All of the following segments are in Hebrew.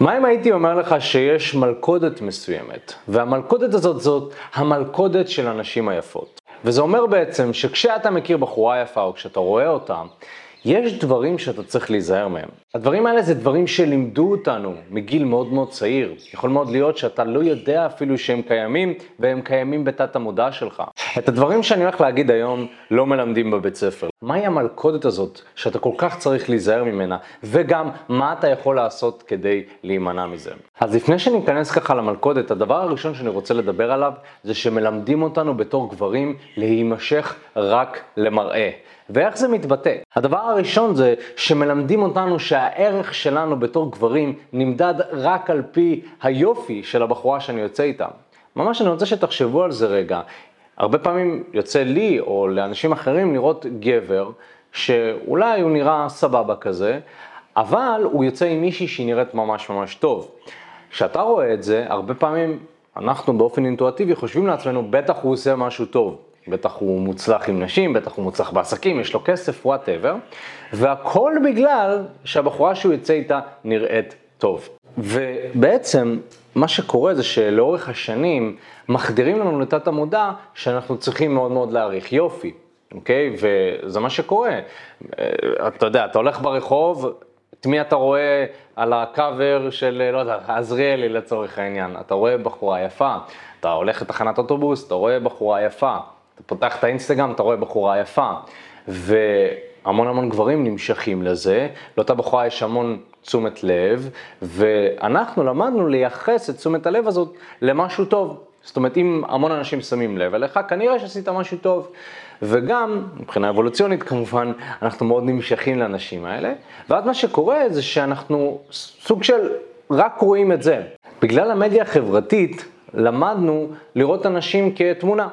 מה אם הייתי אומר לך שיש מלכודת מסוימת, והמלכודת הזאת זאת המלכודת של הנשים היפות. וזה אומר בעצם שכשאתה מכיר בחורה יפה או כשאתה רואה אותה, יש דברים שאתה צריך להיזהר מהם. הדברים האלה זה דברים שלימדו אותנו מגיל מאוד מאוד צעיר. יכול מאוד להיות שאתה לא יודע אפילו שהם קיימים, והם קיימים בתת המודע שלך. את הדברים שאני הולך להגיד היום לא מלמדים בבית ספר. מהי המלכודת הזאת שאתה כל כך צריך להיזהר ממנה, וגם מה אתה יכול לעשות כדי להימנע מזה. אז לפני שאני אכנס ככה למלכודת, הדבר הראשון שאני רוצה לדבר עליו זה שמלמדים אותנו בתור גברים להימשך רק למראה. ואיך זה מתבטא? הדבר הראשון זה שמלמדים אותנו שהערך שלנו בתור גברים נמדד רק על פי היופי של הבחורה שאני יוצא איתה. ממש אני רוצה שתחשבו על זה רגע. הרבה פעמים יוצא לי או לאנשים אחרים לראות גבר שאולי הוא נראה סבבה כזה, אבל הוא יוצא עם מישהי שהיא נראית ממש ממש טוב. כשאתה רואה את זה, הרבה פעמים אנחנו באופן אינטואטיבי חושבים לעצמנו, בטח הוא עושה משהו טוב. בטח הוא מוצלח עם נשים, בטח הוא מוצלח בעסקים, יש לו כסף, וואטאבר, והכל בגלל שהבחורה שהוא יוצא איתה נראית טוב. ובעצם מה שקורה זה שלאורך השנים מחדירים לנו לתת המודע שאנחנו צריכים מאוד מאוד להעריך. יופי, אוקיי? וזה מה שקורה. אה, אתה יודע, אתה הולך ברחוב, את מי אתה רואה על הקאבר של, לא יודע, עזריאלי לצורך העניין, אתה רואה בחורה יפה, אתה הולך לתחנת אוטובוס, אתה רואה בחורה יפה, אתה פותח את האינסטגרם, אתה רואה בחורה יפה, והמון המון גברים נמשכים לזה, לאותה בחורה יש המון תשומת לב, ואנחנו למדנו לייחס את תשומת הלב הזאת למשהו טוב. זאת אומרת, אם המון אנשים שמים לב אליך, כנראה שעשית משהו טוב. וגם, מבחינה אבולוציונית כמובן, אנחנו מאוד נמשכים לאנשים האלה, ואז מה שקורה זה שאנחנו סוג של רק רואים את זה. בגלל המדיה החברתית, למדנו לראות אנשים כתמונה.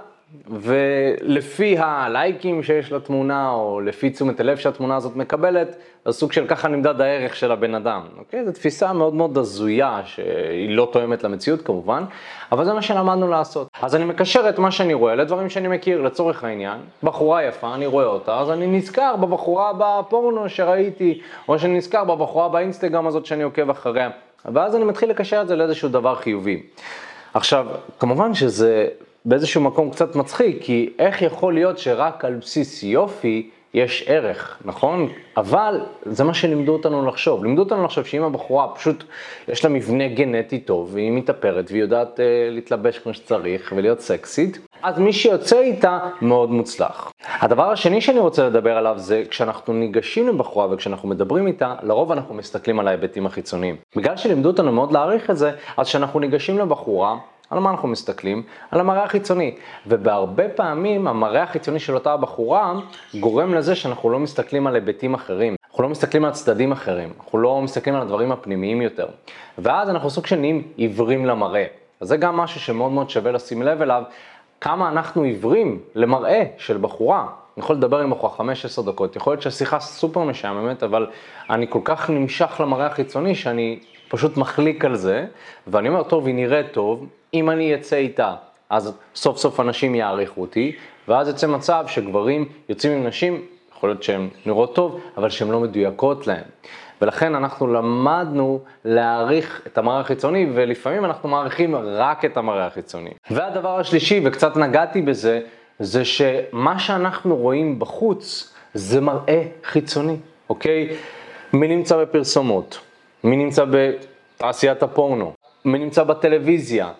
ולפי הלייקים שיש לתמונה, או לפי תשומת הלב שהתמונה הזאת מקבלת, אז סוג של ככה נמדד הערך של הבן אדם. אוקיי? זו תפיסה מאוד מאוד הזויה, שהיא לא תואמת למציאות כמובן, אבל זה מה שלמדנו לעשות. אז אני מקשר את מה שאני רואה לדברים שאני מכיר, לצורך העניין, בחורה יפה, אני רואה אותה, אז אני נזכר בבחורה בפורנו שראיתי, או שאני נזכר בבחורה באינסטגרם הזאת שאני עוקב אחריה, ואז אני מתחיל לקשר את זה לאיזשהו דבר חיובי. עכשיו, כמובן שזה באיזשהו מקום קצת מצחיק, כי איך יכול להיות שרק על בסיס יופי יש ערך, נכון? אבל זה מה שלימדו אותנו לחשוב. לימדו אותנו לחשוב שאם הבחורה פשוט יש לה מבנה גנטי טוב, והיא מתאפרת והיא יודעת אה, להתלבש כמו שצריך ולהיות סקסית, אז מי שיוצא איתה מאוד מוצלח. הדבר השני שאני רוצה לדבר עליו זה כשאנחנו ניגשים לבחורה וכשאנחנו מדברים איתה, לרוב אנחנו מסתכלים על ההיבטים החיצוניים. בגלל שלימדו אותנו מאוד להעריך את זה, אז כשאנחנו ניגשים לבחורה, על מה אנחנו מסתכלים? על המראה החיצוני. ובהרבה פעמים המראה החיצוני של אותה הבחורה גורם לזה שאנחנו לא מסתכלים על היבטים אחרים. אנחנו לא מסתכלים על צדדים אחרים, אנחנו לא מסתכלים על הדברים הפנימיים יותר. ואז אנחנו סוג של נהיים עיוורים למראה. אז זה גם משהו שמאוד מאוד שווה לשים לב אליו, כמה אנחנו עיוורים למראה של בחורה. אני יכול לדבר עם בחורה 5-10 דקות, יכול להיות שהשיחה סופר משעממת, אבל אני כל כך נמשך למראה החיצוני שאני פשוט מחליק על זה, ואני אומר, טוב, היא נראית טוב, אם אני אצא איתה, אז סוף סוף אנשים יעריכו אותי, ואז יוצא מצב שגברים יוצאים עם נשים, יכול להיות שהן נראות טוב, אבל שהן לא מדויקות להן. ולכן אנחנו למדנו להעריך את המראה החיצוני, ולפעמים אנחנו מעריכים רק את המראה החיצוני. והדבר השלישי, וקצת נגעתי בזה, זה שמה שאנחנו רואים בחוץ זה מראה חיצוני, אוקיי? מי נמצא בפרסומות? מי נמצא בתעשיית הפורנו? מי נמצא בטלוויזיה?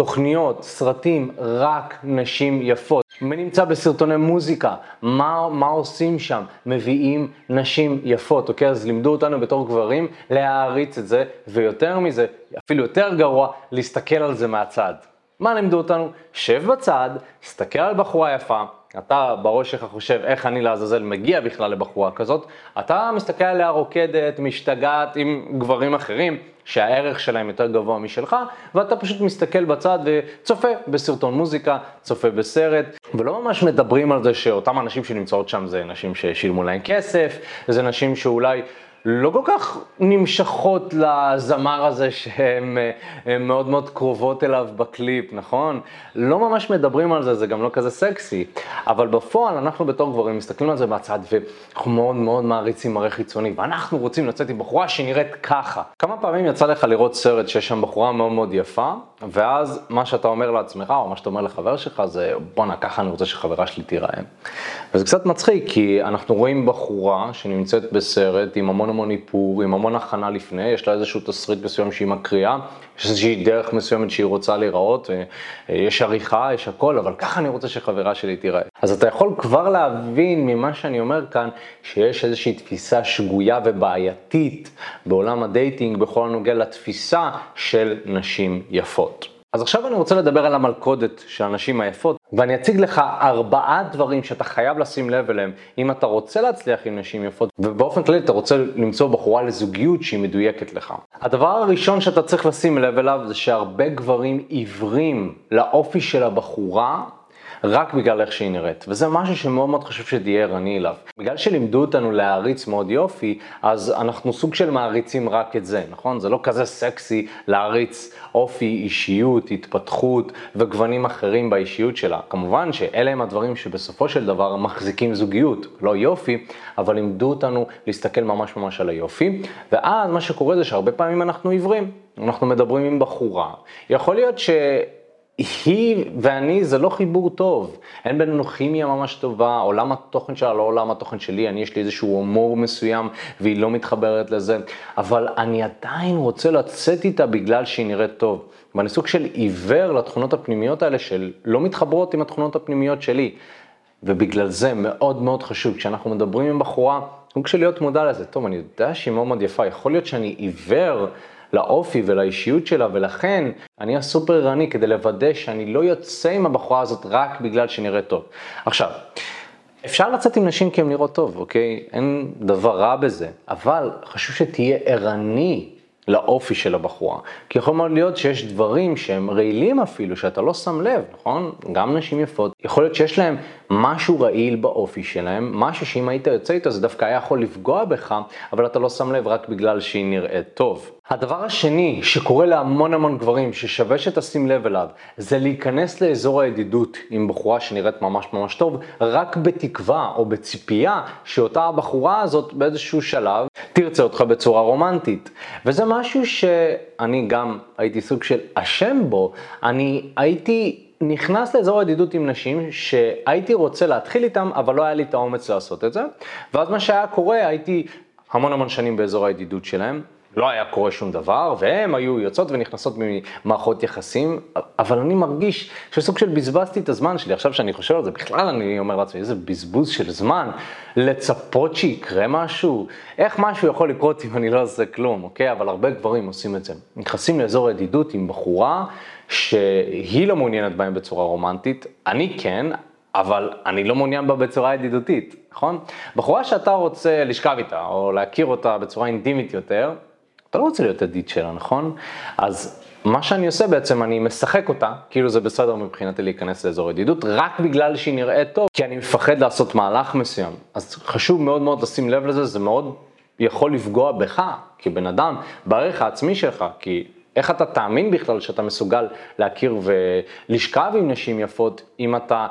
תוכניות, סרטים, רק נשים יפות. מי נמצא בסרטוני מוזיקה? מה, מה עושים שם? מביאים נשים יפות, אוקיי? אז לימדו אותנו בתור גברים להעריץ את זה, ויותר מזה, אפילו יותר גרוע, להסתכל על זה מהצד. מה לימדו אותנו? שב בצד, סתכל על בחורה יפה, אתה בראש שלך חושב איך אני לעזאזל מגיע בכלל לבחורה כזאת, אתה מסתכל עליה רוקדת, משתגעת עם גברים אחרים, שהערך שלהם יותר גבוה משלך, ואתה פשוט מסתכל בצד וצופה בסרטון מוזיקה, צופה בסרט, ולא ממש מדברים על זה שאותם אנשים שנמצאות שם זה נשים ששילמו להם כסף, זה נשים שאולי לא כל כך נמשכות לזמר הזה שהן מאוד מאוד קרובות אליו בקליפ, נכון? לא ממש מדברים על זה, זה גם לא כזה סקסי, אבל בפועל אנחנו בתור גברים מסתכלים על זה מהצד ואנחנו מאוד מאוד מעריצים מראה חיצוני, ואנחנו רוצים לצאת עם בחורה שנראית ככה. כמה פעמים יצא לך לראות סרט שיש שם בחורה מאוד מאוד יפה, ואז מה שאתה אומר לעצמך, או מה שאתה אומר לחבר שלך זה בואנה, ככה אני רוצה שחברה שלי תיראה. וזה קצת מצחיק, כי אנחנו רואים בחורה שנמצאת בסרט עם המון המון איפור, עם המון הכנה לפני, יש לה איזשהו תסריט מסוים שהיא מקריאה, יש איזושהי דרך מסוימת שהיא רוצה להיראות, אה, יש עריכה, יש הכל, אבל ככה אני רוצה שחברה שלי תיראה. אז אתה יכול כבר להבין ממה שאני אומר כאן, שיש איזושהי תפיסה שגויה ובעייתית בעולם ה dating בכל הנוגע לתפיסה של נשים יפות. אז עכשיו אני רוצה לדבר על המלכודת של הנשים היפות, ואני אציג לך ארבעה דברים שאתה חייב לשים לב אליהם אם אתה רוצה להצליח עם נשים יפות, ובאופן כללי אתה רוצה למצוא בחורה לזוגיות שהיא מדויקת לך. הדבר הראשון שאתה צריך לשים לב אליו זה שהרבה גברים עיוורים לאופי של הבחורה רק בגלל איך שהיא נראית, וזה משהו שמאוד מאוד חשוב שתהיה ערני אליו. בגלל שלימדו אותנו להעריץ מאוד יופי, אז אנחנו סוג של מעריצים רק את זה, נכון? זה לא כזה סקסי להעריץ אופי, אישיות, התפתחות וגוונים אחרים באישיות שלה. כמובן שאלה הם הדברים שבסופו של דבר מחזיקים זוגיות, לא יופי, אבל לימדו אותנו להסתכל ממש ממש על היופי, ואז מה שקורה זה שהרבה פעמים אנחנו עיוורים. אנחנו מדברים עם בחורה, יכול להיות ש... היא ואני זה לא חיבור טוב, אין בינינו כימיה ממש טובה, עולם התוכן שלה לא עולם התוכן שלי, אני יש לי איזשהו הומור מסוים והיא לא מתחברת לזה, אבל אני עדיין רוצה לצאת איתה בגלל שהיא נראית טוב. ואני סוג של עיוור לתכונות הפנימיות האלה של לא מתחברות עם התכונות הפנימיות שלי. ובגלל זה מאוד מאוד חשוב, כשאנחנו מדברים עם בחורה, סוג של להיות מודע לזה, טוב, אני יודע שהיא מאוד מאוד יפה, יכול להיות שאני עיוור לאופי ולאישיות שלה, ולכן אני הסופר ערני כדי לוודא שאני לא יוצא עם הבחורה הזאת רק בגלל שנראית טוב. עכשיו, אפשר לצאת עם נשים כי הן נראות טוב, אוקיי? אין דבר רע בזה, אבל חשוב שתהיה ערני לאופי של הבחורה. כי יכול מאוד להיות שיש דברים שהם רעילים אפילו, שאתה לא שם לב, נכון? גם נשים יפות, יכול להיות שיש להם משהו רעיל באופי שלהם, משהו שאם היית יוצא איתו זה דווקא היה יכול לפגוע בך, אבל אתה לא שם לב רק בגלל שהיא נראית טוב. הדבר השני שקורה להמון המון גברים, ששווה שתשים לב אליו, זה להיכנס לאזור הידידות עם בחורה שנראית ממש ממש טוב, רק בתקווה או בציפייה שאותה הבחורה הזאת באיזשהו שלב תרצה אותך בצורה רומנטית. וזה משהו שאני גם הייתי סוג של אשם בו, אני הייתי נכנס לאזור הידידות עם נשים שהייתי רוצה להתחיל איתם, אבל לא היה לי את האומץ לעשות את זה. ואז מה שהיה קורה, הייתי המון המון שנים באזור הידידות שלהם. לא היה קורה שום דבר, והם היו יוצאות ונכנסות ממערכות יחסים, אבל אני מרגיש שסוג של בזבזתי את הזמן שלי. עכשיו שאני חושב על זה, בכלל אני אומר לעצמי, איזה בזבוז של זמן, לצפות שיקרה משהו, איך משהו יכול לקרות אם אני לא עושה כלום, אוקיי? אבל הרבה גברים עושים את זה. נכנסים לאזור ידידות עם בחורה שהיא לא מעוניינת בהם בצורה רומנטית, אני כן, אבל אני לא מעוניין בה בצורה ידידותית, נכון? בחורה שאתה רוצה לשכב איתה, או להכיר אותה בצורה אינטימית יותר, אתה לא רוצה להיות ידיד שלה, נכון? אז מה שאני עושה בעצם, אני משחק אותה, כאילו זה בסדר מבחינתי להיכנס לאזור ידידות, רק בגלל שהיא נראית טוב, כי אני מפחד לעשות מהלך מסוים. אז חשוב מאוד מאוד לשים לב לזה, זה מאוד יכול לפגוע בך, כבן אדם, בערך העצמי שלך, כי איך אתה תאמין בכלל שאתה מסוגל להכיר ולשכב עם נשים יפות, אם אתה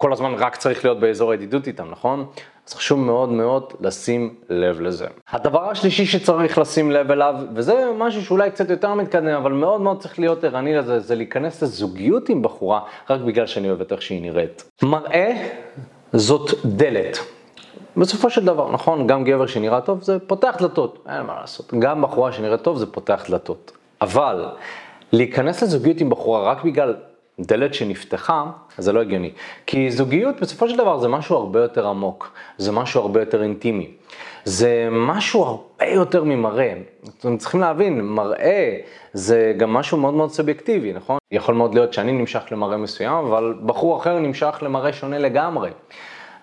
כל הזמן רק צריך להיות באזור הידידות איתם, נכון? אז חשוב מאוד מאוד לשים לב לזה. הדבר השלישי שצריך לשים לב אליו, וזה משהו שאולי קצת יותר מתקדם, אבל מאוד מאוד צריך להיות ערני לזה, זה להיכנס לזוגיות עם בחורה, רק בגלל שאני אוהב את איך שהיא נראית. מראה זאת דלת. בסופו של דבר, נכון, גם גבר שנראה טוב זה פותח דלתות, אין מה לעשות. גם בחורה שנראית טוב זה פותח דלתות. אבל להיכנס לזוגיות עם בחורה רק בגלל דלת שנפתחה, זה לא הגיוני. כי זוגיות בסופו של דבר זה משהו הרבה יותר עמוק, זה משהו הרבה יותר אינטימי. זה משהו הרבה יותר ממראה. אתם צריכים להבין, מראה זה גם משהו מאוד מאוד סובייקטיבי, נכון? יכול מאוד להיות שאני נמשך למראה מסוים, אבל בחור אחר נמשך למראה שונה לגמרי.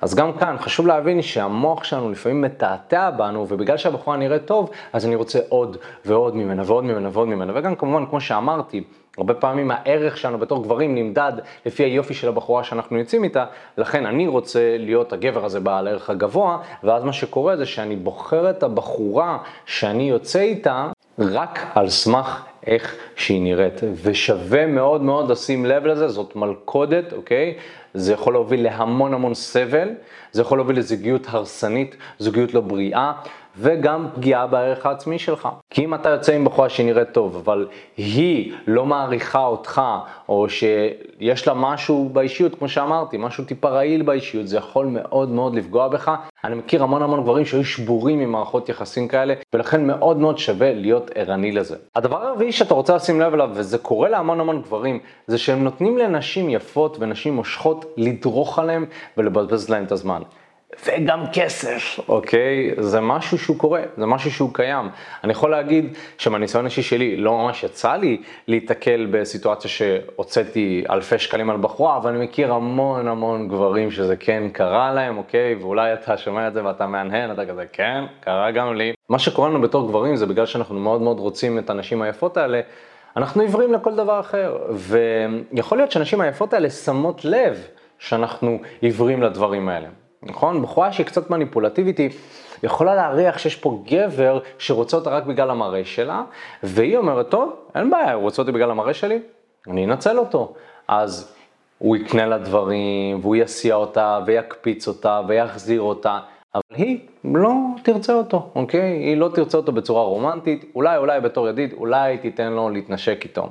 אז גם כאן חשוב להבין שהמוח שלנו לפעמים מתעתע בנו, ובגלל שהבחורה נראית טוב, אז אני רוצה עוד ועוד ממנה ועוד ממנה ועוד ממנה, וגם כמובן, כמו שאמרתי, הרבה פעמים הערך שלנו בתור גברים נמדד לפי היופי של הבחורה שאנחנו יוצאים איתה, לכן אני רוצה להיות הגבר הזה בעל הערך הגבוה, ואז מה שקורה זה שאני בוחר את הבחורה שאני יוצא איתה רק על סמך איך שהיא נראית, ושווה מאוד מאוד לשים לב לזה, זאת מלכודת, אוקיי? זה יכול להוביל להמון המון סבל, זה יכול להוביל לזוגיות הרסנית, זוגיות לא בריאה, וגם פגיעה בערך העצמי שלך. כי אם אתה יוצא עם בחורה שהיא נראית טוב, אבל היא לא מעריכה אותך, או שיש לה משהו באישיות, כמו שאמרתי, משהו טיפה רעיל באישיות, זה יכול מאוד מאוד לפגוע בך. אני מכיר המון המון גברים שהיו שבורים ממערכות יחסים כאלה, ולכן מאוד מאוד שווה להיות ערני לזה. הדבר הרביעי שאתה רוצה לשים לב אליו, וזה קורה להמון המון גברים, זה שהם נותנים לנשים יפות ונשים מושכות לדרוך עליהם ולבזבז להם את הזמן. וגם כסף, אוקיי? זה משהו שהוא קורה, זה משהו שהוא קיים. אני יכול להגיד שמהניסיון האישי שלי, לא ממש יצא לי להיתקל בסיטואציה שהוצאתי אלפי שקלים על בחורה, אבל אני מכיר המון המון גברים שזה כן קרה להם, אוקיי? ואולי אתה שומע את זה ואתה מהנהן, אתה כזה, כן, קרה גם לי. מה שקורה לנו בתור גברים זה בגלל שאנחנו מאוד מאוד רוצים את הנשים היפות האלה. אנחנו עיוורים לכל דבר אחר, ויכול להיות שהנשים היפות האלה שמות לב שאנחנו עיוורים לדברים האלה. נכון? בחורה שהיא קצת מניפולטיבית, היא יכולה להריח שיש פה גבר שרוצה אותה רק בגלל המראה שלה, והיא אומרת, טוב, אין בעיה, הוא רוצה אותי בגלל המראה שלי, אני אנצל אותו. אז הוא יקנה לה דברים, והוא יסיע אותה, ויקפיץ אותה, ויחזיר אותה, אבל היא לא תרצה אותו, אוקיי? היא לא תרצה אותו בצורה רומנטית, אולי, אולי בתור ידיד, אולי תיתן לו להתנשק איתו.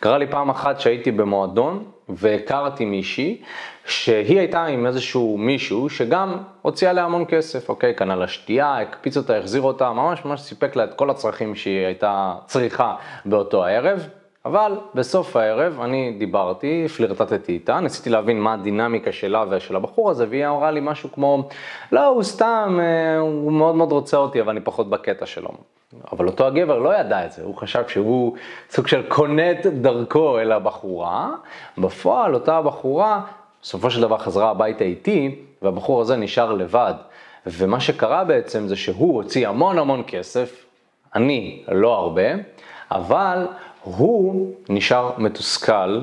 קרה לי פעם אחת שהייתי במועדון, והכרתי מישהי שהיא הייתה עם איזשהו מישהו שגם הוציא עליה המון כסף, אוקיי? קנה לה שתייה, הקפיץ אותה, החזיר אותה, ממש ממש סיפק לה את כל הצרכים שהיא הייתה צריכה באותו הערב. אבל בסוף הערב אני דיברתי, פלירטטתי איתה, ניסיתי להבין מה הדינמיקה שלה ושל הבחור הזה, והיא אמרה לי משהו כמו, לא, הוא סתם, אה, הוא מאוד מאוד רוצה אותי, אבל אני פחות בקטע שלו. אבל אותו הגבר לא ידע את זה, הוא חשב שהוא סוג של קונה את דרכו אל הבחורה, בפועל אותה הבחורה בסופו של דבר חזרה הביתה איתי, והבחור הזה נשאר לבד. ומה שקרה בעצם זה שהוא הוציא המון המון כסף, אני לא הרבה, אבל הוא נשאר מתוסכל,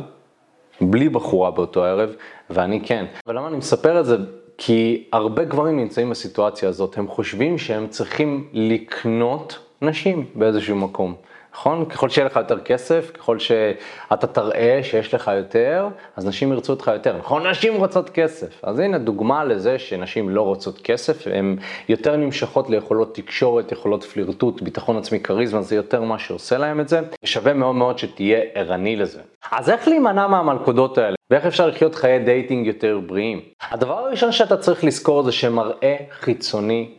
בלי בחורה באותו ערב, ואני כן. ולמה אני מספר את זה? כי הרבה גברים נמצאים בסיטואציה הזאת, הם חושבים שהם צריכים לקנות נשים באיזשהו מקום. נכון? ככל שיהיה לך יותר כסף, ככל שאתה תראה שיש לך יותר, אז נשים ירצו אותך יותר. נכון? נשים רוצות כסף. אז הנה דוגמה לזה שנשים לא רוצות כסף, הן יותר נמשכות ליכולות תקשורת, יכולות פלירטוט, ביטחון עצמי, כריזמה, זה יותר מה שעושה להם את זה. שווה מאוד מאוד שתהיה ערני לזה. אז איך להימנע מהמלכודות האלה? ואיך אפשר לחיות חיי dating יותר בריאים? הדבר הראשון שאתה צריך לזכור זה שמראה חיצוני,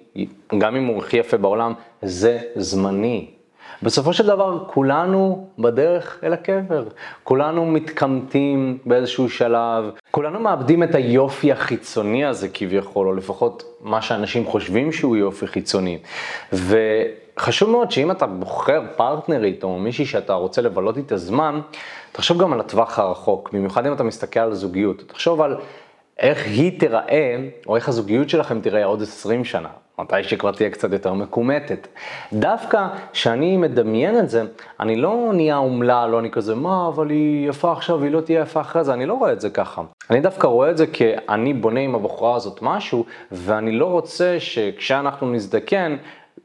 גם אם הוא הכי יפה בעולם, זה זמני. בסופו של דבר כולנו בדרך אל הקבר, כולנו מתקמטים באיזשהו שלב, כולנו מאבדים את היופי החיצוני הזה כביכול, או לפחות מה שאנשים חושבים שהוא יופי חיצוני. וחשוב מאוד שאם אתה בוחר פרטנרית או מישהי שאתה רוצה לבלות איתה זמן, תחשוב גם על הטווח הרחוק, במיוחד אם אתה מסתכל על זוגיות, תחשוב על איך היא תיראה, או איך הזוגיות שלכם תיראה עוד 20 שנה, מתי שכבר תהיה קצת יותר מקומטת. דווקא כשאני מדמיין את זה, אני לא נהיה אומלל, לא אני כזה, מה, אבל היא יפה עכשיו, היא לא תהיה יפה אחרי זה, אני לא רואה את זה ככה. אני דווקא רואה את זה כי אני בונה עם הבחורה הזאת משהו, ואני לא רוצה שכשאנחנו נזדקן,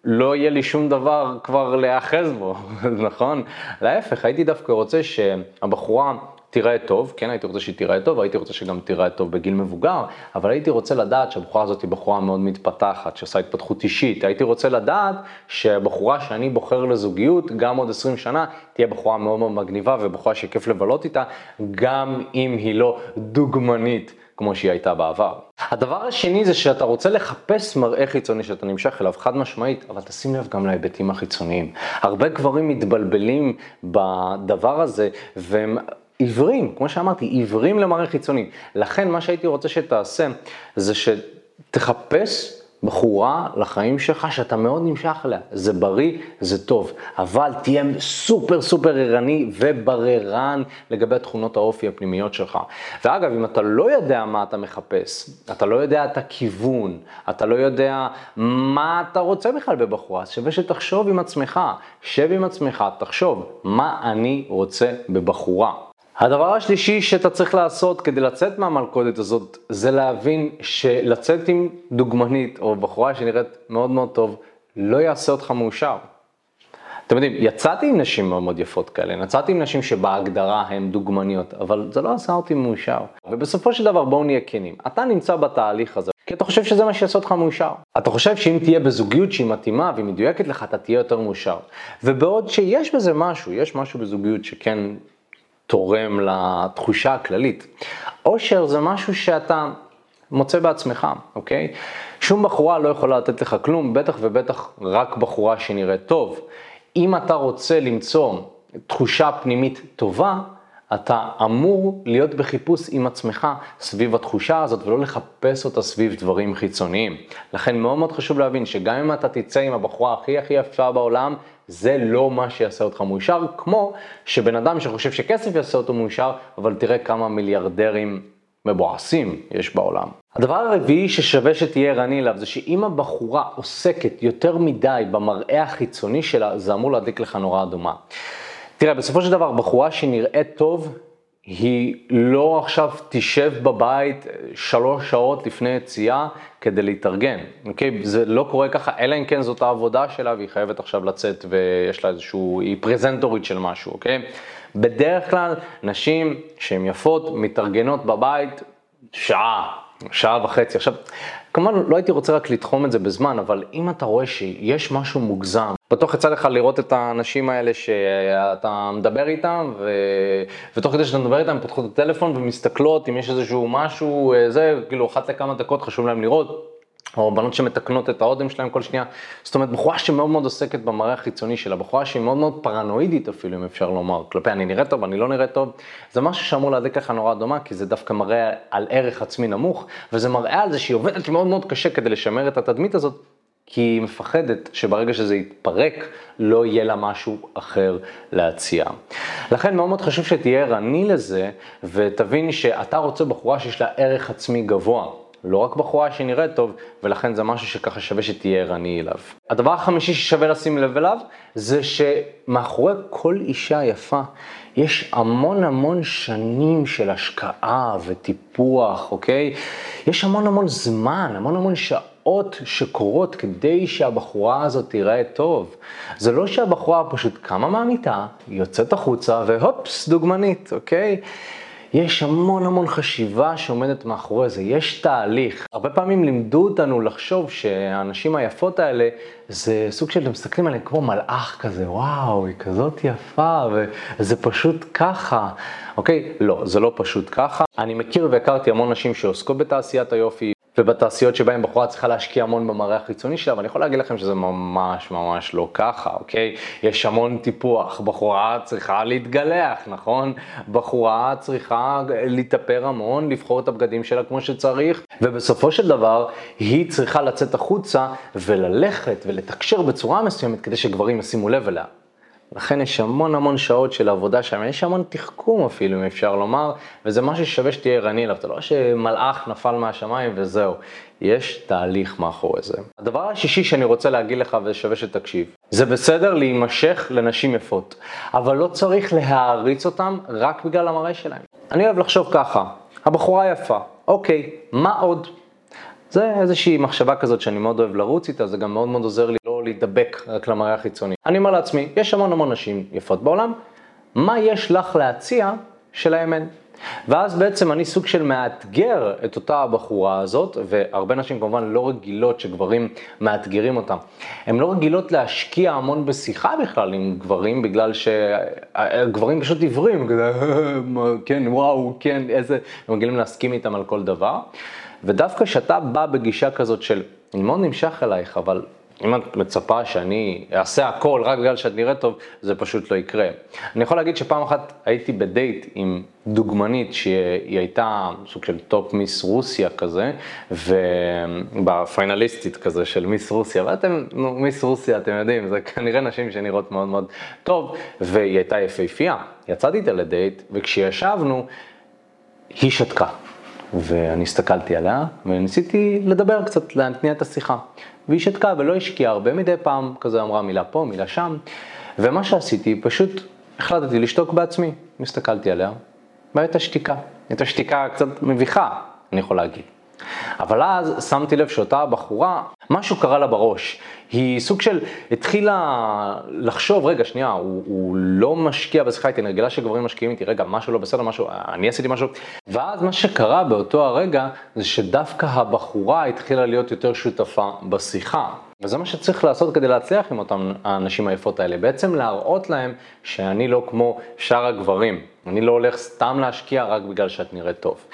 לא יהיה לי שום דבר כבר להיאחז בו, נכון? להפך, הייתי דווקא רוצה שהבחורה תיראה טוב, כן הייתי רוצה שהיא תיראה טוב, הייתי רוצה שגם תיראה טוב בגיל מבוגר, אבל הייתי רוצה לדעת שהבחורה הזאת היא בחורה מאוד מתפתחת, שעושה התפתחות אישית, הייתי רוצה לדעת שהבחורה שאני בוחר לזוגיות, גם עוד 20 שנה, תהיה בחורה מאוד מאוד מגניבה ובחורה שכיף לבלות איתה, גם אם היא לא דוגמנית. כמו שהיא הייתה בעבר. הדבר השני זה שאתה רוצה לחפש מראה חיצוני שאתה נמשך אליו, חד משמעית, אבל תשים לב גם להיבטים החיצוניים. הרבה גברים מתבלבלים בדבר הזה, והם עיוורים, כמו שאמרתי, עיוורים למראה חיצוני. לכן מה שהייתי רוצה שתעשה זה שתחפש בחורה לחיים שלך שאתה מאוד נמשך אליה. זה בריא, זה טוב, אבל תהיה סופר סופר ערני ובררן לגבי תכונות האופי הפנימיות שלך. ואגב, אם אתה לא יודע מה אתה מחפש, אתה לא יודע את הכיוון, אתה לא יודע מה אתה רוצה בכלל בבחורה, אז שווה שתחשוב עם עצמך, שב עם עצמך, תחשוב, מה אני רוצה בבחורה. הדבר השלישי שאתה צריך לעשות כדי לצאת מהמלכודת הזאת, זה להבין שלצאת עם דוגמנית או בחורה שנראית מאוד מאוד טוב, לא יעשה אותך מאושר. אתם יודעים, יצאתי עם נשים מאוד מאוד יפות כאלה, יצאתי עם נשים שבהגדרה הן דוגמניות, אבל זה לא עשה אותי מאושר. ובסופו של דבר בואו נהיה כנים, אתה נמצא בתהליך הזה, כי אתה חושב שזה מה שיעשה אותך מאושר. אתה חושב שאם תהיה בזוגיות שהיא מתאימה והיא מדויקת לך, אתה תהיה יותר מאושר. ובעוד שיש בזה משהו, יש משהו בזוגיות שכן תורם לתחושה הכללית. אושר זה משהו שאתה מוצא בעצמך, אוקיי? שום בחורה לא יכולה לתת לך כלום, בטח ובטח רק בחורה שנראית טוב. אם אתה רוצה למצוא תחושה פנימית טובה, אתה אמור להיות בחיפוש עם עצמך סביב התחושה הזאת ולא לחפש אותה סביב דברים חיצוניים. לכן מאוד מאוד חשוב להבין שגם אם אתה תצא עם הבחורה הכי הכי יפה בעולם, זה לא מה שיעשה אותך מאושר, כמו שבן אדם שחושב שכסף יעשה אותו מאושר, אבל תראה כמה מיליארדרים מבואסים יש בעולם. הדבר הרביעי ששווה שתהיה ערני אליו זה שאם הבחורה עוסקת יותר מדי במראה החיצוני שלה, זה אמור להדליק לך נורה אדומה. תראה, בסופו של דבר, בחורה שנראית טוב, היא לא עכשיו תשב בבית שלוש שעות לפני יציאה כדי להתארגן, אוקיי? זה לא קורה ככה, אלא אם כן זאת העבודה שלה והיא חייבת עכשיו לצאת ויש לה איזשהו, היא פרזנטורית של משהו, אוקיי? בדרך כלל נשים שהן יפות מתארגנות בבית שעה, שעה וחצי. עכשיו, כמובן לא הייתי רוצה רק לתחום את זה בזמן, אבל אם אתה רואה שיש משהו מוגזם, בטוח יצא לך לראות את האנשים האלה שאתה מדבר איתם, ו... ותוך כדי שאתה מדבר איתם, פותחות את הטלפון ומסתכלות אם יש איזשהו משהו, אה, זה, כאילו אחת לכמה דקות חשוב להם לראות. או בנות שמתקנות את האודם שלהם כל שנייה. זאת אומרת, בחורה שמאוד מאוד עוסקת במראה החיצוני שלה, בחורה שהיא מאוד מאוד פרנואידית אפילו, אם אפשר לומר, כלפי אני נראה טוב, אני לא נראה טוב, זה משהו שאמור להדליק לך נורא דומה, כי זה דווקא מראה על ערך עצמי נמוך, וזה מראה על זה שהיא עובדת מאוד מאוד קשה כדי לשמר את התדמית הזאת, כי היא מפחדת שברגע שזה יתפרק, לא יהיה לה משהו אחר להציע. לכן מאוד מאוד חשוב שתהיה ערני לזה, ותבין שאתה רוצה בחורה שיש לה ערך עצמי גבוה. לא רק בחורה שנראית טוב, ולכן זה משהו שככה שווה שתהיה ערני אליו. הדבר החמישי ששווה לשים לב אליו, זה שמאחורי כל אישה יפה, יש המון המון שנים של השקעה וטיפוח, אוקיי? יש המון המון זמן, המון המון שעות שקורות כדי שהבחורה הזאת תיראה טוב. זה לא שהבחורה פשוט קמה מהמיטה, יוצאת החוצה והופס, דוגמנית, אוקיי? יש המון המון חשיבה שעומדת מאחורי זה, יש תהליך. הרבה פעמים לימדו אותנו לחשוב שהאנשים היפות האלה, זה סוג של, הם מסתכלים עליהם כמו מלאך כזה, וואו, היא כזאת יפה, וזה פשוט ככה. אוקיי? לא, זה לא פשוט ככה. אני מכיר והכרתי המון נשים שעוסקות בתעשיית היופי, ובתעשיות שבהן בחורה צריכה להשקיע המון במראה החיצוני שלה, ואני יכול להגיד לכם שזה ממש ממש לא ככה, אוקיי? יש המון טיפוח, בחורה צריכה להתגלח, נכון? בחורה צריכה להתאפר המון, לבחור את הבגדים שלה כמו שצריך, ובסופו של דבר היא צריכה לצאת החוצה וללכת ולתקשר בצורה מסוימת כדי שגברים ישימו לב אליה. לכן יש המון המון שעות של עבודה שם, יש המון תחכום אפילו, אם אפשר לומר, וזה משהו ששווה שתהיה ערני אליו, זה לא שמלאך נפל מהשמיים וזהו, יש תהליך מאחורי זה. הדבר השישי שאני רוצה להגיד לך ושווה שתקשיב, זה בסדר להימשך לנשים יפות, אבל לא צריך להעריץ אותן רק בגלל המראה שלהן. אני אוהב לחשוב ככה, הבחורה יפה, אוקיי, מה עוד? זה איזושהי מחשבה כזאת שאני מאוד אוהב לרוץ איתה, זה גם מאוד מאוד עוזר לי לא להידבק רק למראה החיצוני. אני אומר לעצמי, יש המון המון נשים יפות בעולם, מה יש לך להציע שלהם אין? ואז בעצם אני סוג של מאתגר את אותה הבחורה הזאת, והרבה נשים כמובן לא רגילות שגברים מאתגרים אותם. הן לא רגילות להשקיע המון בשיחה בכלל עם גברים, בגלל שגברים פשוט עיוורים, כן, וואו, כן, איזה, הם רגילים להסכים איתם על כל דבר. ודווקא כשאתה בא בגישה כזאת של, אני מאוד נמשך אלייך, אבל אם את מצפה שאני אעשה הכל רק בגלל שאת נראית טוב, זה פשוט לא יקרה. אני יכול להגיד שפעם אחת הייתי בדייט עם דוגמנית שהיא הייתה סוג של top Miss Russia כזה, ובפיינליסטית כזה של מיס רוסיה, ואתם, נו, מיס רוסיה, אתם יודעים, זה כנראה נשים שנראות מאוד מאוד טוב, והיא הייתה יפהפייה. יצאתי איתה לדייט, וכשישבנו, היא שתקה. ואני הסתכלתי עליה, וניסיתי לדבר קצת, להתניע את השיחה. והיא שתקה ולא השקיעה הרבה, מדי פעם כזה אמרה מילה פה, מילה שם, ומה שעשיתי, פשוט החלטתי לשתוק בעצמי. הסתכלתי עליה, והייתה שתיקה. הייתה שתיקה קצת מביכה, אני יכול להגיד. אבל אז שמתי לב שאותה בחורה, משהו קרה לה בראש. היא סוג של התחילה לחשוב, רגע, שנייה, הוא, הוא לא משקיע בשיחה איתי, אני רגילה שגברים משקיעים איתי, רגע, משהו לא בסדר, משהו, אני עשיתי משהו. ואז מה שקרה באותו הרגע, זה שדווקא הבחורה התחילה להיות יותר שותפה בשיחה. וזה מה שצריך לעשות כדי להצליח עם אותן הנשים היפות האלה, בעצם להראות להם שאני לא כמו שאר הגברים, אני לא הולך סתם להשקיע רק בגלל שאת נראית טוב.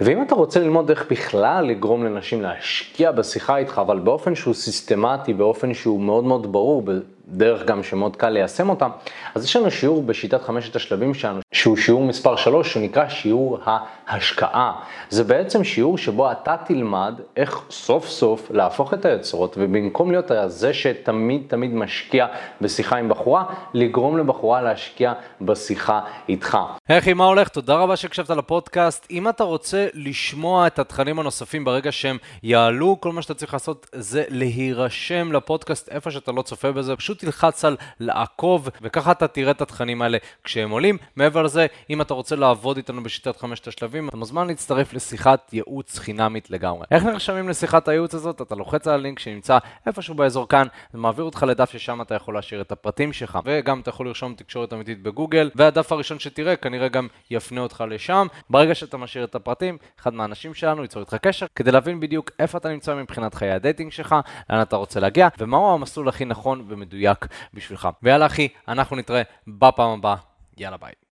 ואם אתה רוצה ללמוד איך בכלל לגרום לנשים להשקיע בשיחה איתך, אבל באופן שהוא סיסטמטי, באופן שהוא מאוד מאוד ברור, דרך גם שמאוד קל ליישם אותה, אז יש לנו שיעור בשיטת חמשת השלבים שלנו, שהוא שיעור מספר 3, שהוא נקרא שיעור ההשקעה. זה בעצם שיעור שבו אתה תלמד איך סוף סוף להפוך את היוצרות, ובמקום להיות זה שתמיד תמיד משקיע בשיחה עם בחורה, לגרום לבחורה להשקיע בשיחה איתך. היי מה הולך? תודה רבה שהקשבת לפודקאסט. אם אתה רוצה לשמוע את התכנים הנוספים ברגע שהם יעלו, כל מה שאתה צריך לעשות זה להירשם לפודקאסט איפה שאתה לא צופה בזה, פשוט פשוט תלחץ על לעקוב, וככה אתה תראה את התכנים האלה כשהם עולים. מעבר לזה, אם אתה רוצה לעבוד איתנו בשיטת חמשת השלבים, אתה מוזמן להצטרף לשיחת ייעוץ חינמית לגמרי. איך נרשמים לשיחת הייעוץ הזאת? אתה לוחץ על הלינק שנמצא איפשהו באזור כאן, זה מעביר אותך לדף ששם אתה יכול להשאיר את הפרטים שלך, וגם אתה יכול לרשום תקשורת אמיתית בגוגל, והדף הראשון שתראה כנראה גם יפנה אותך לשם. ברגע שאתה משאיר את הפרטים, אחד מהאנשים שלנו ייצור איתך קשר, כדי להבין בדיוק איפה אתה נמצא מבחינת חיי ה dating שלך, לאן אתה רוצה להגיע, ומהו המסלול הכי נכון ומדויק מדויק בשבילך. ויאללה אחי, אנחנו נתראה בפעם הבאה, יאללה ביי.